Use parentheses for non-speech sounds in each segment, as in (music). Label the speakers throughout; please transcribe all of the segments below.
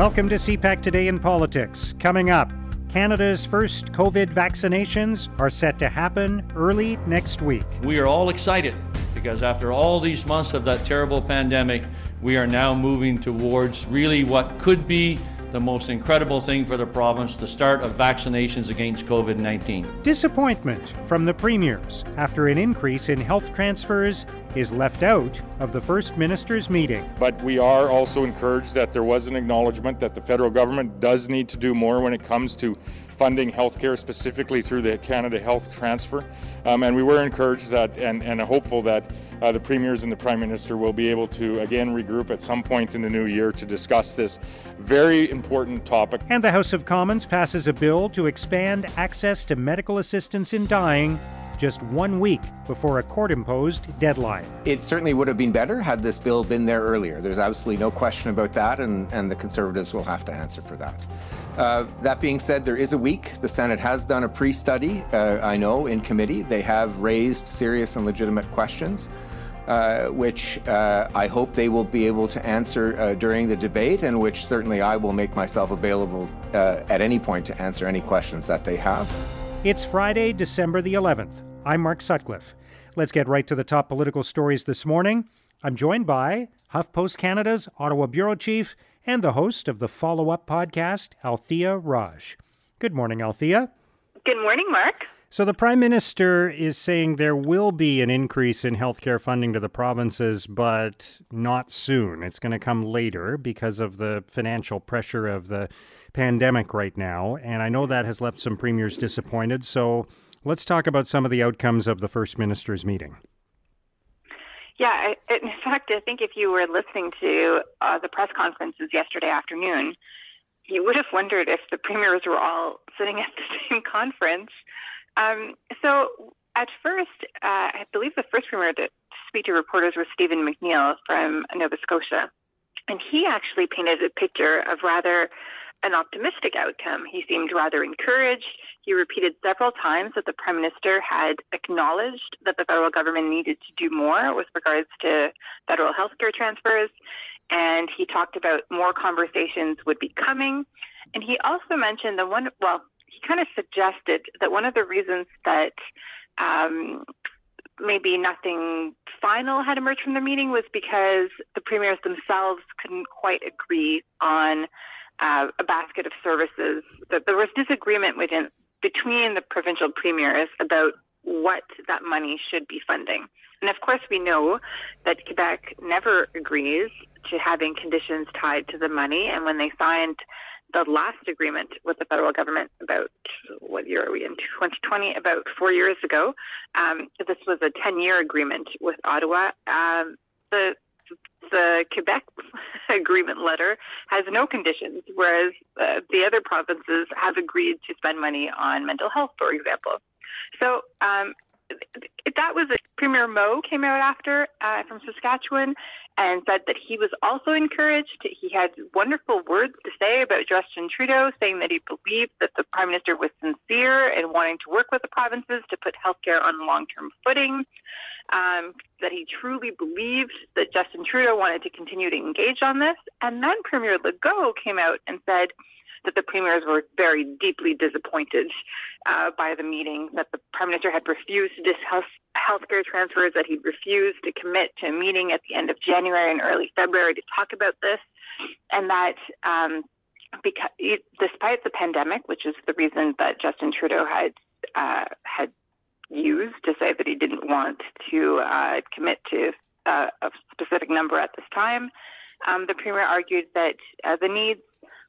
Speaker 1: Welcome to CPAC Today in Politics. Coming up, Canada's first COVID vaccinations are set to happen early next week.
Speaker 2: We are all excited because after all these months of that terrible pandemic, we are now moving towards really what could be the most incredible thing for the province the start of vaccinations against COVID 19.
Speaker 1: Disappointment from the premiers after an increase in health transfers is left out of the First Minister's meeting.
Speaker 3: But we are also encouraged that there was an acknowledgement that the federal government does need to do more when it comes to funding healthcare specifically through the Canada Health Transfer. Um, and we were encouraged that and, and hopeful that uh, the premiers and the prime minister will be able to again regroup at some point in the new year to discuss this very important topic.
Speaker 1: And the House of Commons passes a bill to expand access to medical assistance in dying just one week before a court imposed deadline.
Speaker 4: It certainly would have been better had this bill been there earlier. There's absolutely no question about that, and, and the Conservatives will have to answer for that. Uh, that being said, there is a week. The Senate has done a pre study, uh, I know, in committee. They have raised serious and legitimate questions. Uh, which uh, I hope they will be able to answer uh, during the debate, and which certainly I will make myself available uh, at any point to answer any questions that they have.
Speaker 1: It's Friday, December the 11th. I'm Mark Sutcliffe. Let's get right to the top political stories this morning. I'm joined by HuffPost Canada's Ottawa Bureau Chief and the host of the follow up podcast, Althia Raj. Good morning, Althia.
Speaker 5: Good morning, Mark.
Speaker 1: So, the Prime Minister is saying there will be an increase in healthcare funding to the provinces, but not soon. It's going to come later because of the financial pressure of the pandemic right now. And I know that has left some premiers disappointed. So, let's talk about some of the outcomes of the First Minister's meeting.
Speaker 5: Yeah, in fact, I think if you were listening to uh, the press conferences yesterday afternoon, you would have wondered if the premiers were all sitting at the (laughs) same conference. Um, so, at first, uh, I believe the first premier to speak to reporters was Stephen McNeil from Nova Scotia. And he actually painted a picture of rather an optimistic outcome. He seemed rather encouraged. He repeated several times that the Prime Minister had acknowledged that the federal government needed to do more with regards to federal healthcare transfers. And he talked about more conversations would be coming. And he also mentioned the one, well, he kind of suggested that one of the reasons that um, maybe nothing final had emerged from the meeting was because the premiers themselves couldn't quite agree on uh, a basket of services. That there was disagreement within between the provincial premiers about what that money should be funding. And of course, we know that Quebec never agrees to having conditions tied to the money. And when they signed the last agreement with the federal government about what year are we in 2020 about four years ago um, this was a 10 year agreement with ottawa um, the the Quebec (laughs) agreement letter has no conditions, whereas uh, the other provinces have agreed to spend money on mental health, for example. So um, that was Premier Moe came out after uh, from Saskatchewan and said that he was also encouraged. He had wonderful words to say about Justin Trudeau, saying that he believed that the Prime Minister was sincere in wanting to work with the provinces to put healthcare on long-term footing um, that he truly believed that Justin Trudeau wanted to continue to engage on this. And then Premier Legault came out and said that the premiers were very deeply disappointed uh, by the meeting, that the Prime Minister had refused to discuss healthcare transfers, that he'd refused to commit to a meeting at the end of January and early February to talk about this, and that um, because despite the pandemic, which is the reason that Justin Trudeau had uh, had used to say that he didn't want to uh, commit to uh, a specific number at this time. Um, the premier argued that uh, the needs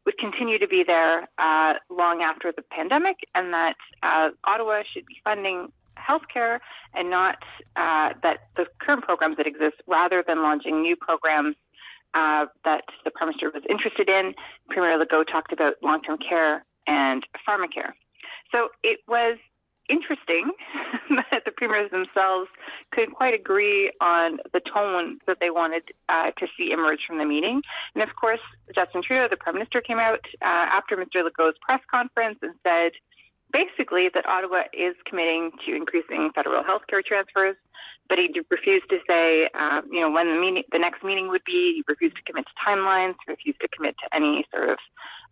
Speaker 5: would continue to be there uh, long after the pandemic, and that uh, Ottawa should be funding healthcare and not uh, that the current programs that exist, rather than launching new programs that the Prime Minister was interested in. Premier Legault talked about long-term care and pharmacare. So it was interesting (laughs) that the premiers themselves couldn't quite agree on the tone that they wanted uh, to see emerge from the meeting. And of course, Justin Trudeau, the Prime Minister, came out uh, after Mr. Legault's press conference and said basically that Ottawa is committing to increasing federal health care transfers, but he refused to say, uh, you know, when the meeting, the next meeting would be. He refused to commit to timelines. He refused to commit to any sort of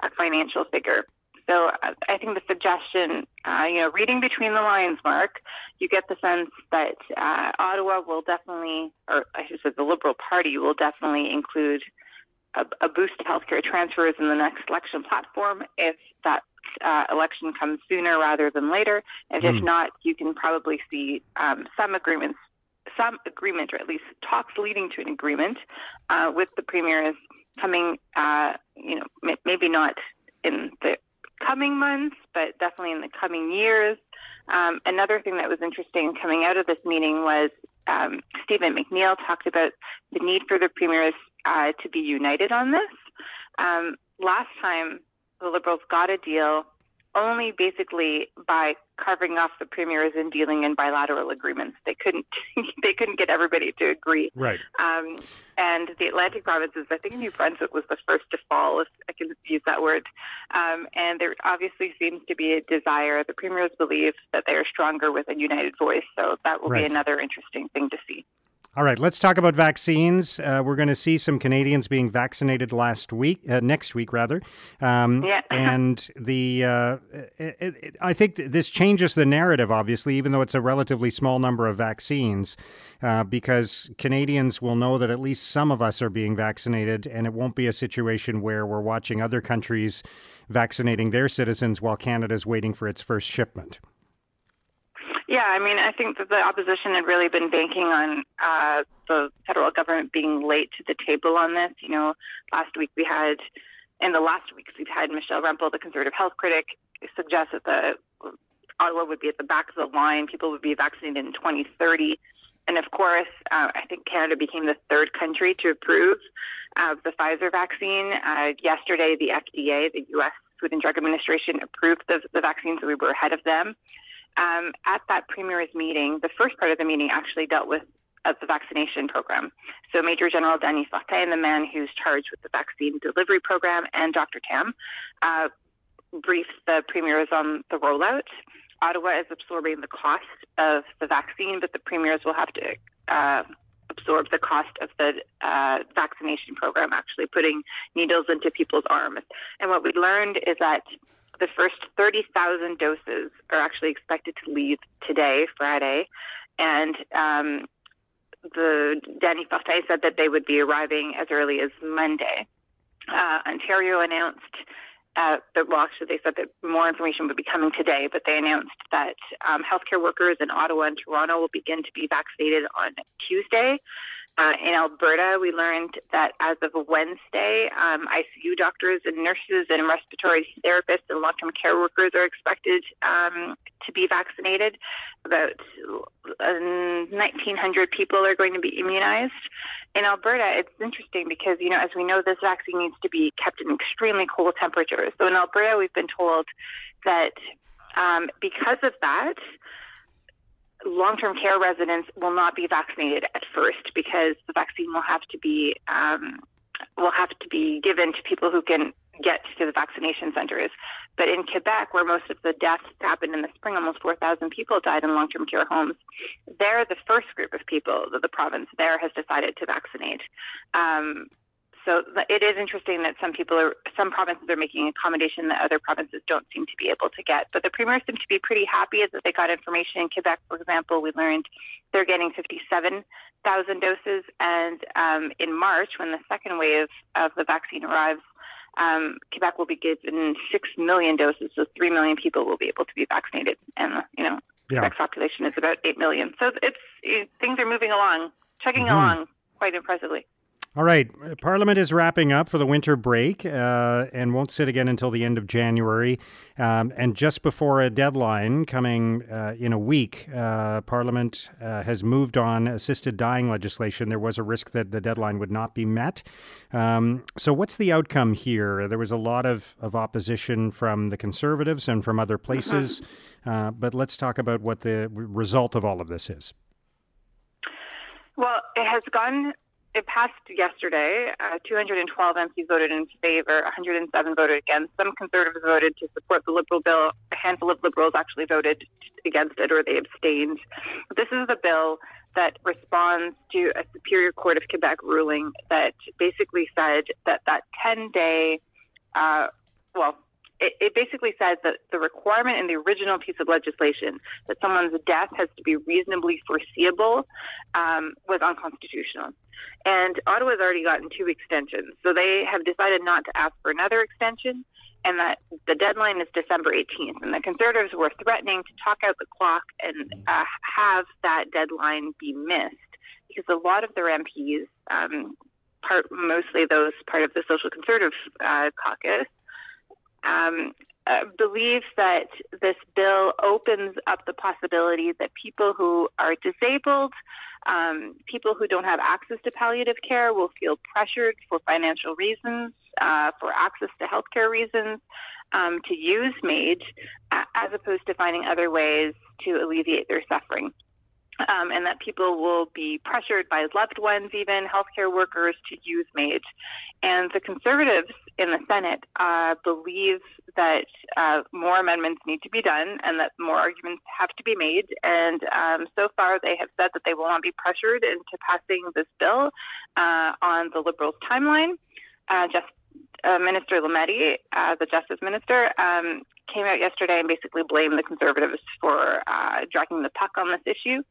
Speaker 5: uh, financial figure. So uh, I think the suggestion, uh, you know, reading between the lines, Mark, you get the sense that uh, Ottawa will definitely, or I should say, the Liberal Party will definitely include a, a boost to healthcare transfers in the next election platform if that uh, election comes sooner rather than later. And mm. if hmm. not, you can probably see um, some agreements, some agreement, or at least talks leading to an agreement uh, with the premiers coming, uh, you know, m- maybe not in the coming months, but definitely in the coming years. Um, another thing that was interesting coming out of this meeting was um, Stephen McNeil talked about the need for the premiers uh, to be united on this. Um, last time the Liberals got a deal only basically by carving off the premiers and dealing in bilateral agreements. They couldn't (laughs) they couldn't get everybody to agree.
Speaker 6: Right.
Speaker 5: Um, and the Atlantic provinces, I think New Brunswick was the first to fall, if I can use that word. Um, and there obviously seems to be a desire. The premiers believe that they are stronger with a united voice. So that will right. be another interesting thing to see.
Speaker 6: All right, let's talk about vaccines. Uh, we're going to see some Canadians being vaccinated last week, uh, next week rather.
Speaker 5: Um, yeah. (laughs)
Speaker 6: and the uh, it, it, I think this changes the narrative, obviously, even though it's a relatively small number of vaccines, uh, because Canadians will know that at least some of us are being vaccinated, and it won't be a situation where we're watching other countries vaccinating their citizens while Canada is waiting for its first shipment.
Speaker 5: Yeah, I mean, I think that the opposition had really been banking on uh, the federal government being late to the table on this. You know, last week we had, in the last weeks, we've had Michelle Rempel, the conservative health critic, suggest that the Ottawa would be at the back of the line. People would be vaccinated in 2030. And of course, uh, I think Canada became the third country to approve uh, the Pfizer vaccine. Uh, yesterday, the FDA, the U.S. Food and Drug Administration, approved the, the vaccine, so we were ahead of them um, at that premier's meeting, the first part of the meeting actually dealt with uh, the vaccination program. So Major General Dany Fortin, the man who's charged with the vaccine delivery program, and Dr. Tam uh, briefed the premiers on the rollout. Ottawa is absorbing the cost of the vaccine, but the premiers will have to uh, absorb the cost of the uh, vaccination program, actually putting needles into people's arms. And what we learned is that the first 30,000 doses are actually expected to leave today, Friday, and um, the Dany Fortin said that they would be arriving as early as Monday. Uh, Ontario announced uh, that, well, actually, they said that more information would be coming today, but they announced that um, healthcare workers in Ottawa and Toronto will begin to be vaccinated on Tuesday. Uh, in Alberta, we learned that as of Wednesday, um, ICU doctors and nurses and respiratory therapists and long-term care workers are expected um, to be vaccinated. About uh, 1,900 people are going to be immunized. In Alberta, it's interesting because, you know, as we know, this vaccine needs to be kept in extremely cold temperatures. So in Alberta, we've been told that um, because of that, long-term care residents will not be vaccinated at first because the vaccine will have to be um, will have to be given to people who can get to the vaccination centers. But in Quebec, where most of the deaths happened in the spring, almost 4,000 people died in long-term care homes. They're the first group of people that the province there has decided to vaccinate. Um, so it is interesting that some people are, some provinces are making accommodation that other provinces don't seem to be able to get. But the premiers seem to be pretty happy that they got information in Quebec, for example. We learned they're getting 57,000 doses, and um, in March, when the second wave of the vaccine arrives, um, Quebec will be given six million doses, so three million people will be able to be vaccinated, and you know yeah. Quebec's population is about eight million. So it's it, things are moving along, chugging mm-hmm. along quite impressively.
Speaker 6: All right. Parliament is wrapping up for the winter break uh, and won't sit again until the end of January. Um, and just before a deadline coming uh, in a week, uh, Parliament uh, has moved on assisted dying legislation. There was a risk that the deadline would not be met. Um, so, what's the outcome here? There was a lot of, of opposition from the Conservatives and from other places. (clears throat) Uh, but let's talk about what the result of all of this is.
Speaker 5: Well, it has gone it passed yesterday. Uh, 212 MPs voted in favor, 107 voted against. Some conservatives voted to support the Liberal bill. A handful of Liberals actually voted against it or they abstained. This is the bill that responds to a Superior Court of Quebec ruling that basically said that that 10 day, uh, well, it, it, basically says that the requirement in the original piece of legislation that someone's death has to be reasonably foreseeable um, was unconstitutional. And Ottawa's already gotten two extensions, so they have decided not to ask for another extension and that the deadline is December 18th. And the Conservatives were threatening to talk out the clock and uh, have that deadline be missed because a lot of their MPs, um, part mostly those part of the Social Conservative uh, caucus, um, uh, believes that this bill opens up the possibility that people who are disabled um, people who don't have access to palliative care will feel pressured for financial reasons, uh, for access to healthcare reasons, um, to use MAID as opposed to finding other ways to alleviate their suffering. Um, and that people will be pressured by loved ones, even healthcare workers, to use MAID. And the conservatives in the Senate uh, believe that uh, more amendments need to be done and that more arguments have to be made. And um, so far, they have said that they will not be pressured into passing this bill uh, on the Liberals' timeline. Uh, just uh, Minister Lametti, uh, the Justice Minister, um, came out yesterday and basically blamed the Conservatives for dragging the puck on this issue.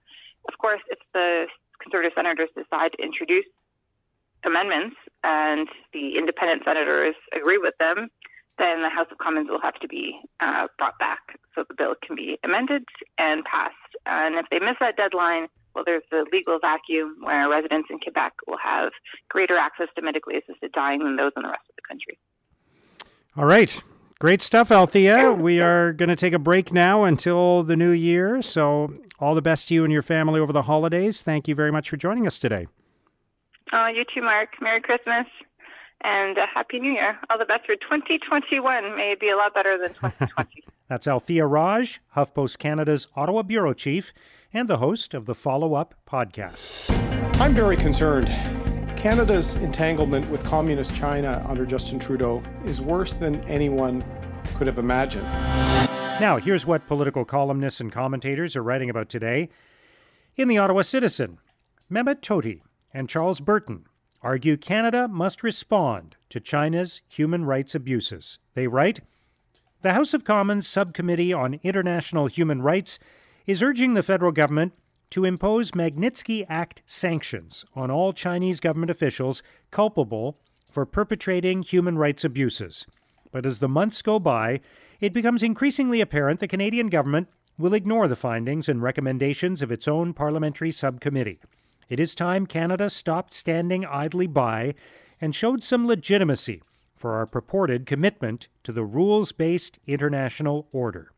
Speaker 5: Of course, if the Conservative senators decide to introduce amendments and the independent senators agree with them, then the House of Commons will have to be uh, brought back so the bill can be amended and passed. And if they miss that deadline, well, there's the legal vacuum where residents in Quebec will have greater access to medically assisted dying than those in the rest of the country.
Speaker 1: All right. Great stuff, Althia. We are going to take a break now until the new year. So, all the best to you and your family over the holidays. Thank you very much for joining us today.
Speaker 5: Oh, you too, Mark. Merry Christmas and a Happy New Year. All the best for 2021. May it be a lot better than 2020. (laughs)
Speaker 1: That's Althia Raj, HuffPost Canada's Ottawa Bureau Chief and the host of the Follow Up podcast.
Speaker 7: I'm very concerned. Canada's entanglement with Communist China under Justin Trudeau is worse than anyone could have imagined.
Speaker 1: Now, here's what political columnists and commentators are writing about today. In the Ottawa Citizen, Mehmet Tohti and Charles Burton argue Canada must respond to China's human rights abuses. They write The House of Commons Subcommittee on International Human Rights is urging the federal government to impose Magnitsky Act sanctions on all Chinese government officials culpable for perpetrating human rights abuses. But as the months go by, it becomes increasingly apparent the Canadian government will ignore the findings and recommendations of its own parliamentary subcommittee. It is time Canada stopped standing idly by and showed some legitimacy for our purported commitment to the rules based international order.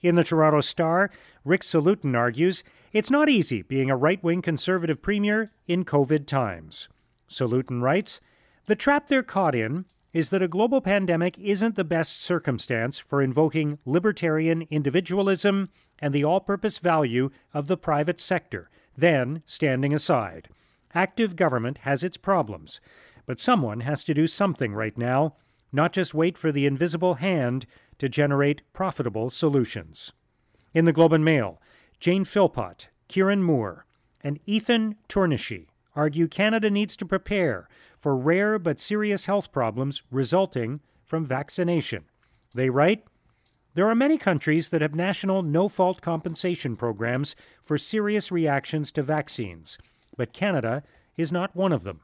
Speaker 1: In the Toronto Star, Rick Salutin argues it's not easy being a right wing conservative premier in COVID times. Salutin writes The trap they're caught in is that a global pandemic isn't the best circumstance for invoking libertarian individualism and the all purpose value of the private sector then standing aside. Active government has its problems, but someone has to do something right now, not just wait for the invisible hand to generate profitable solutions. In the Globe and Mail, Jane Philpott, Kieran Moore, and Ethan Tourneshy argue Canada needs to prepare for rare but serious health problems resulting from vaccination. They write there are many countries that have national no fault compensation programs for serious reactions to vaccines, but Canada is not one of them.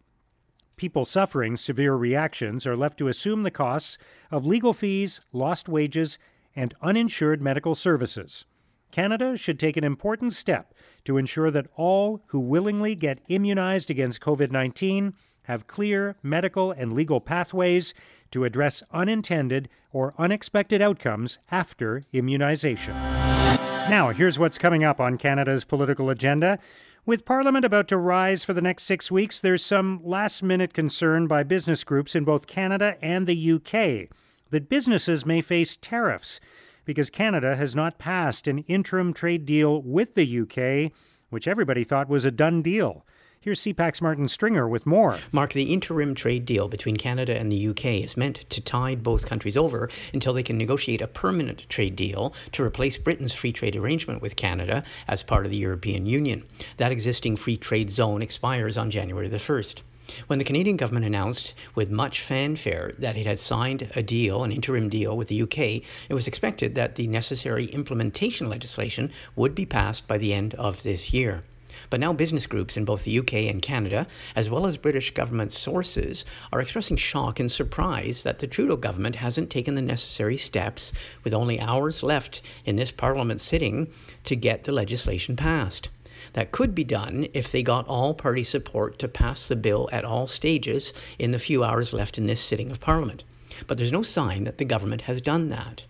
Speaker 1: People suffering severe reactions are left to assume the costs of legal fees, lost wages, and uninsured medical services. Canada should take an important step to ensure that all who willingly get immunized against COVID 19 have clear medical and legal pathways to address unintended or unexpected outcomes after immunization. Now, here's what's coming up on Canada's political agenda. With Parliament about to rise for the next six weeks, there's some last minute concern by business groups in both Canada and the UK that businesses may face tariffs because Canada has not passed an interim trade deal with the UK, which everybody thought was a done deal. Here's CPAC's Martin Stringer with more.
Speaker 8: Mark, the interim trade deal between Canada and the UK is meant to tide both countries over until they can negotiate a permanent trade deal to replace Britain's free trade arrangement with Canada as part of the European Union. That existing free trade zone expires on January the 1st. When the Canadian government announced with much fanfare that it had signed a deal, an interim deal with the UK, it was expected that the necessary implementation legislation would be passed by the end of this year. But now business groups in both the UK and Canada, as well as British government sources, are expressing shock and surprise that the Trudeau government hasn't taken the necessary steps, with only hours left in this Parliament sitting, to get the legislation passed. That could be done if they got all party support to pass the bill at all stages in the few hours left in this sitting of Parliament. But there's no sign that the government has done that.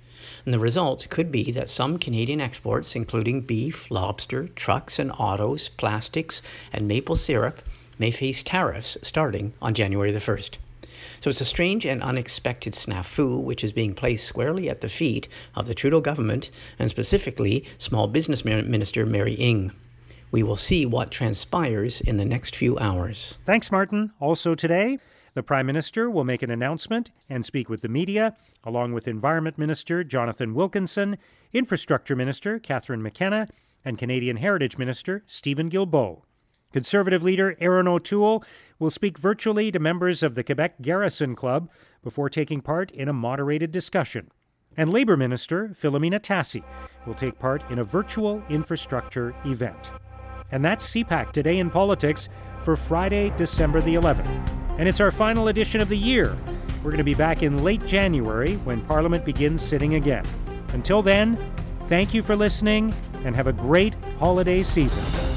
Speaker 8: And the result could be that some Canadian exports, including beef, lobster, trucks and autos, plastics, and maple syrup, may face tariffs starting on January the 1st. So it's a strange and unexpected snafu which is being placed squarely at the feet of the Trudeau government and specifically Small Business Minister Mary Ng. We will see what transpires in the next few hours.
Speaker 1: Thanks, Martin. Also today, the Prime Minister will make an announcement and speak with the media, along with Environment Minister Jonathan Wilkinson, Infrastructure Minister Catherine McKenna, and Canadian Heritage Minister Steven Guilbeault. Conservative leader Erin O'Toole will speak virtually to members of the Quebec Garrison Club before taking part in a moderated discussion. And Labour Minister Filomena Tassi will take part in a virtual infrastructure event. And that's CPAC Today in Politics for Friday, December the 11th. And it's our final edition of the year. We're going to be back in late January when Parliament begins sitting again. Until then, thank you for listening and have a great holiday season.